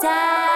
side.